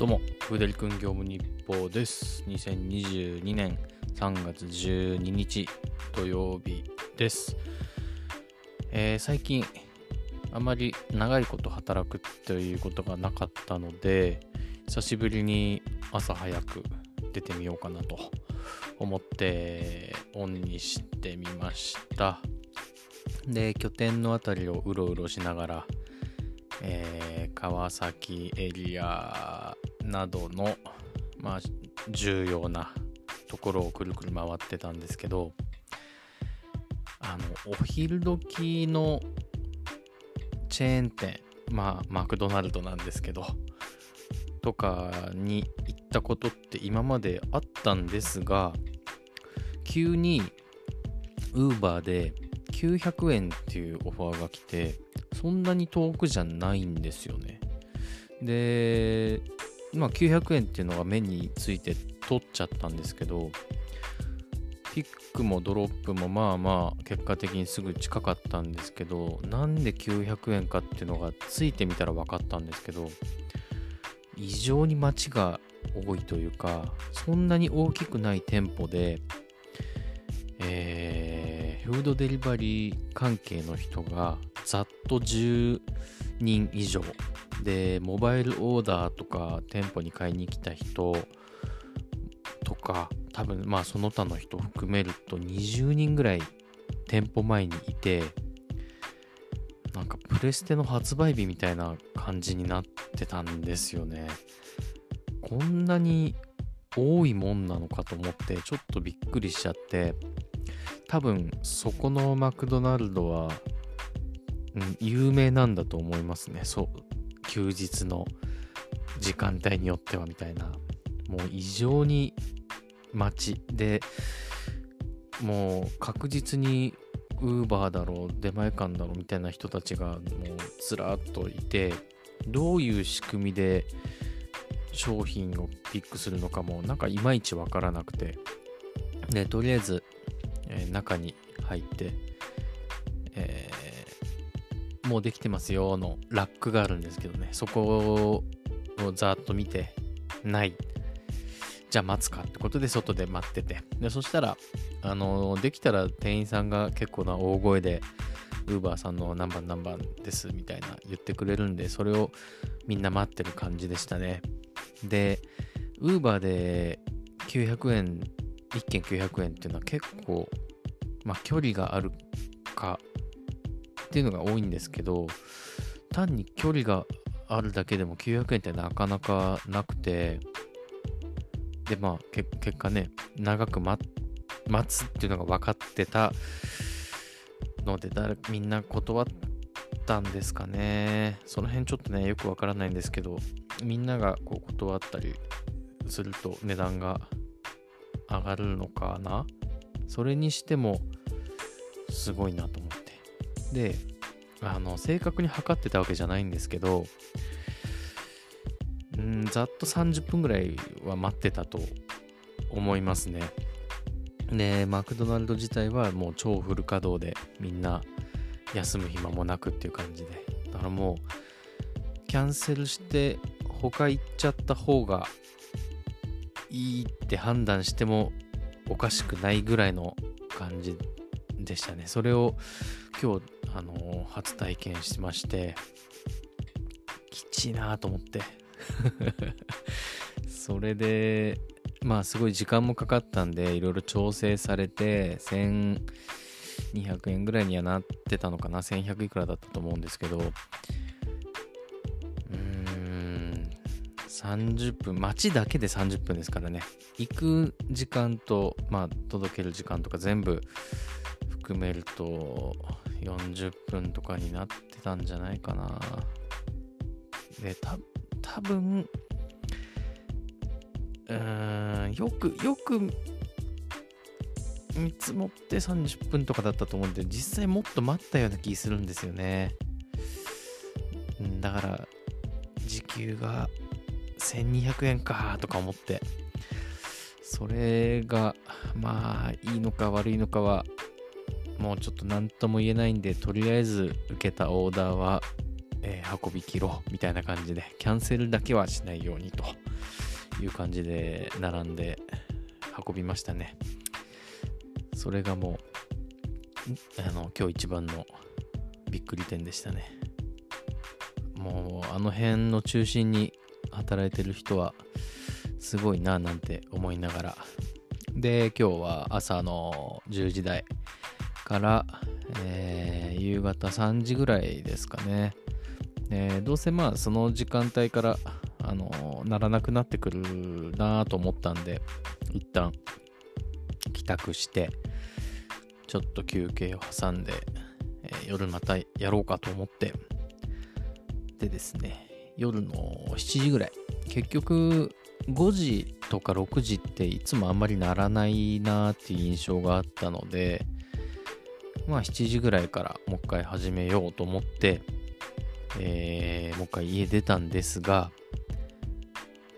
どうも、フーデリ君業務日報です。2022年3月12日土曜日です。えー最近、あまり長いこと働くということがなかったので、久しぶりに朝早く出てみようかなと思ってオンにしてみました。で、拠点のあたりをうろうろしながら、えー川崎エリアなどの、まあ、重要なところをくるくる回ってたんですけどあのお昼時のチェーン店まあマクドナルドなんですけどとかに行ったことって今まであったんですが急に Uber で900円っていうオファーが来てそんなに遠くじゃないんですよね。で、まあ900円っていうのが目について取っちゃったんですけど、ピックもドロップもまあまあ結果的にすぐ近かったんですけど、なんで900円かっていうのがついてみたら分かったんですけど、異常に街が多いというか、そんなに大きくない店舗で、えーフードデリバリー関係の人がざっと10人以上でモバイルオーダーとか店舗に買いに来た人とか多分まあその他の人含めると20人ぐらい店舗前にいてなんかプレステの発売日みたいな感じになってたんですよね。こんなに多いもんなのかと思ってちょっとびっくりしちゃって多分そこのマクドナルドは、うん、有名なんだと思いますね。そう休日の時間帯によってはみたいなもう異常に街でもう確実にウーバーだろう出前館だろうみたいな人たちがもうずらっといてどういう仕組みで商品をピックするのかもなんかいまいちわからなくて。でとりあえずえー中に入って、もうできてますよのラックがあるんですけどね、そこをざーっと見て、ない。じゃあ待つかってことで外で待ってて。で、そしたら、あのできたら店員さんが結構な大声で、ウーバーさんの何番何番ですみたいな言ってくれるんで、それをみんな待ってる感じでしたね。で、ウーバーで900円1件900円っていうのは結構、まあ、距離があるかっていうのが多いんですけど単に距離があるだけでも900円ってなかなかなくてでまあ結果ね長く待つっていうのが分かってたので誰みんな断ったんですかね。その辺ちょっとねよく分からないんですけどみんながこう断ったりすると値段が上がるのかな？それにしてもすごいなと思って。であの正確に測ってたわけじゃないんですけどんざっと30分ぐらいは待ってたと思いますね。でマクドナルド自体はもう超フル稼働でみんな休む暇もなくっていう感じで。だからもうキャンセルして他行っちゃった方がいいって判断してもおかしくないぐらいの感じでしたね。それを今日、あのー初体験しまして、きちいなと思って。それで、まあすごい時間もかかったんで、いろいろ調整されて、1200円ぐらいにはなってたのかな。1100いくらだったと思うんですけど、うーん、30分、待ちだけで30分ですからね。行く時間と、まあ、届ける時間とか全部含めると40分とかになってたんじゃないかな。で、た多分うーん、よく、よく見積もって30分とかだったと思うんで、実際もっと待ったような気するんですよね。だから、時給が1200円かとか思ってそれがまあいいのか悪いのかはもうちょっと何とも言えないんでとりあえず受けたオーダーはえー、運び切ろうみたいな感じで、キャンセルだけはしないようにという感じで並んで運びましたね。それがもう、あの、今日一番のびっくり点でしたね。もう、あの辺の中心に働いてる人は、すごいななんて思いながら。で、今日は朝の10時台から、えー、夕方3時ぐらいですかね。えー、どうせまあその時間帯から、あのー、ならなくなってくるなと思ったんで、一旦帰宅して、ちょっと休憩を挟んで、えー、夜またやろうかと思って、でですね、夜の7時ぐらい、結局5時とか6時っていつもあんまりならないなっていう印象があったので、まあ7時ぐらいからもう一回始めようと思って、えー、もう一回家出たんですが、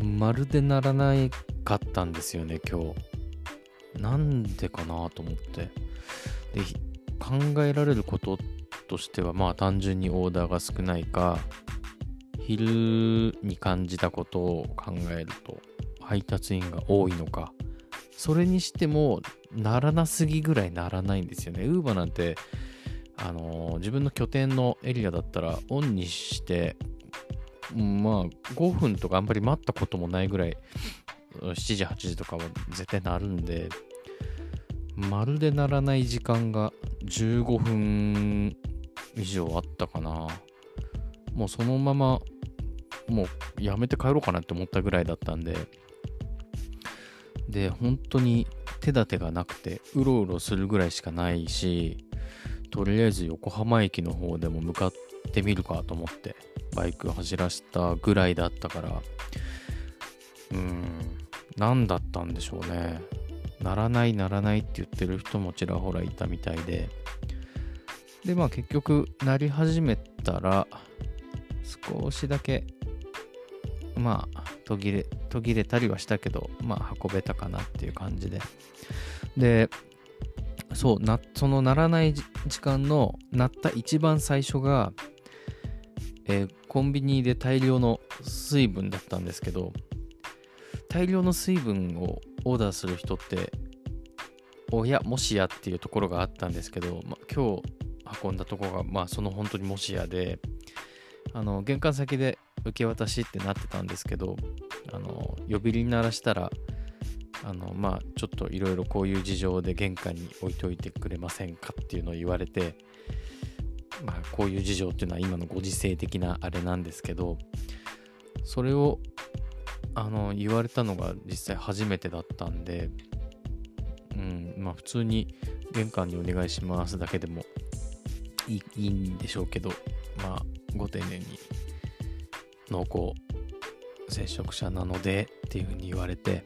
まるでならないかったんですよね、今日。なんでかなと思って。で、考えられることとしては、まあ単純にオーダーが少ないか、昼に感じたことを考えると、配達員が多いのか、それにしても、ならなすぎぐらいならないんですよね。ウーバーなんて、あのー、自分の拠点のエリアだったらオンにして、まあ5分とかあんまり待ったこともないぐらい7時8時とかは絶対なるんでまるでならない時間が15分以上あったかなもうそのままもうやめて帰ろうかなって思ったぐらいだったんでで本当に手立てがなくてうろうろするぐらいしかないしとりあえず横浜駅の方でも向かってみるかと思ってバイク走らせたぐらいだったからうーん何だったんでしょうね。ならないならないって言ってる人もちらほらいたみたいで。でまあ結局なり始めたら少しだけまあ途切れ途切れたりはしたけどまあ運べたかなっていう感じで。でそうなその鳴らない時間の鳴った一番最初が、えー、コンビニで大量の水分だったんですけど大量の水分をオーダーする人っておやもしやっていうところがあったんですけど、ま、今日運んだとこが、まあ、その本当にもしやであの玄関先で受け渡しってなってたんですけどあの呼び鈴鳴らしたらあのまあちょっといろいろこういう事情で玄関に置いといてくれませんかっていうのを言われてまあこういう事情っていうのは今のご時世的なあれなんですけどそれをあの言われたのが実際初めてだったんでうんまあ普通に玄関にお願いしますだけでもいいいいんでしょうけどまあご丁寧に濃厚接触者なのでっていうふうに言われて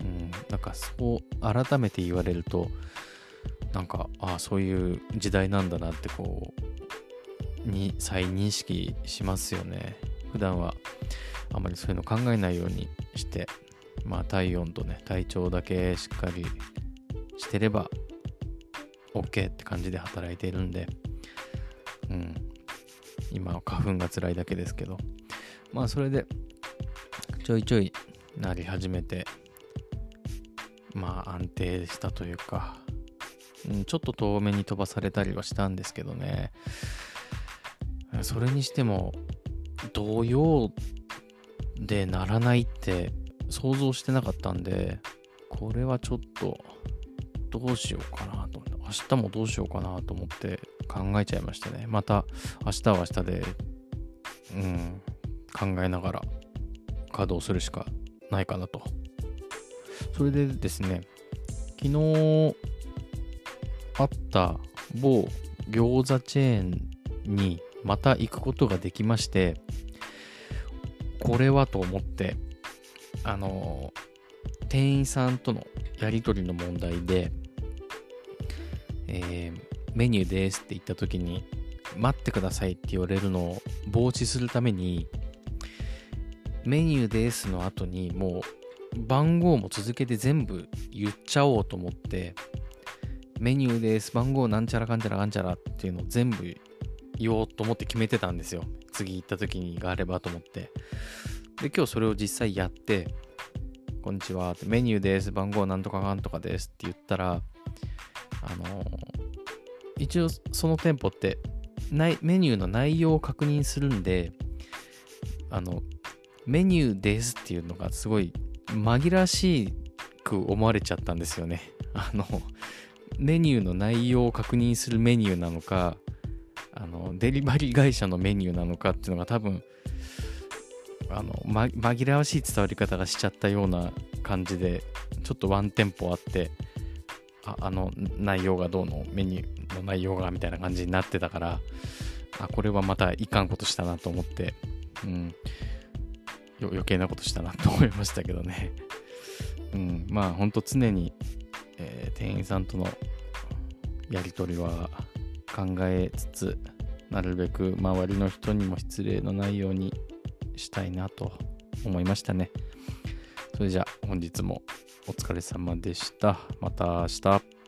うんなんかそう改めて言われるとなんかああそういう時代なんだなってこうに再認識しますよね。普段はあまりそういうの考えないようにしてまあ体温とね体調だけしっかりしてれば OK って感じで働いているんでうん今は花粉が辛いだけですけど。まあそれでちょいちょいなり始めてまあ安定したというか、うん、ちょっと遠目に飛ばされたりはしたんですけどね。それにしても同様でならないって想像してなかったんでこれはちょっとどうしようかなと明日もどうしようかなと思って考えちゃいましたね。また明日は明日でうん。考えながら稼働するしかないかなと。それでですね、昨日あった某餃子チェーンにまた行くことができまして、これはと思って、あの、店員さんとのやり取りの問題で、えー、メニューですって言った時に、待ってくださいって言われるのを防止するために、メニューですの後にもう番号も続けて全部言っちゃおうと思ってメニューです番号なんちゃらかんちゃらかんちゃらっていうのを全部言おうと思って決めてたんですよ。次行った時にがあればと思って。で、今日それを実際やって、こんにちは、ってメニューです、番号なんとかなんとかですって言ったら、あの一応その店舗ってメニューの内容を確認するんで、あの、メニューですっていうのがすごい紛らわしく思われちゃったんですよね。あの、メニューの内容を確認するメニューなのか、あの、デリバリー会社のメニューなのかっていうのが多分、あの、ま、紛らわしい伝わり方がしちゃったような感じで、ちょっとワンテンポあって、ああの内容がどうのメニューの内容がみたいな感じになってたからあこれはまたいかんことしたなと思って、うん、余計なことしたなと思いましたけどね、うん、まあほんと常に、えー、店員さんとのやり取りは考えつつなるべく周りの人にも失礼のないようにしたいなと思いましたねそれじゃあ本日もお疲れ様でした。また明日。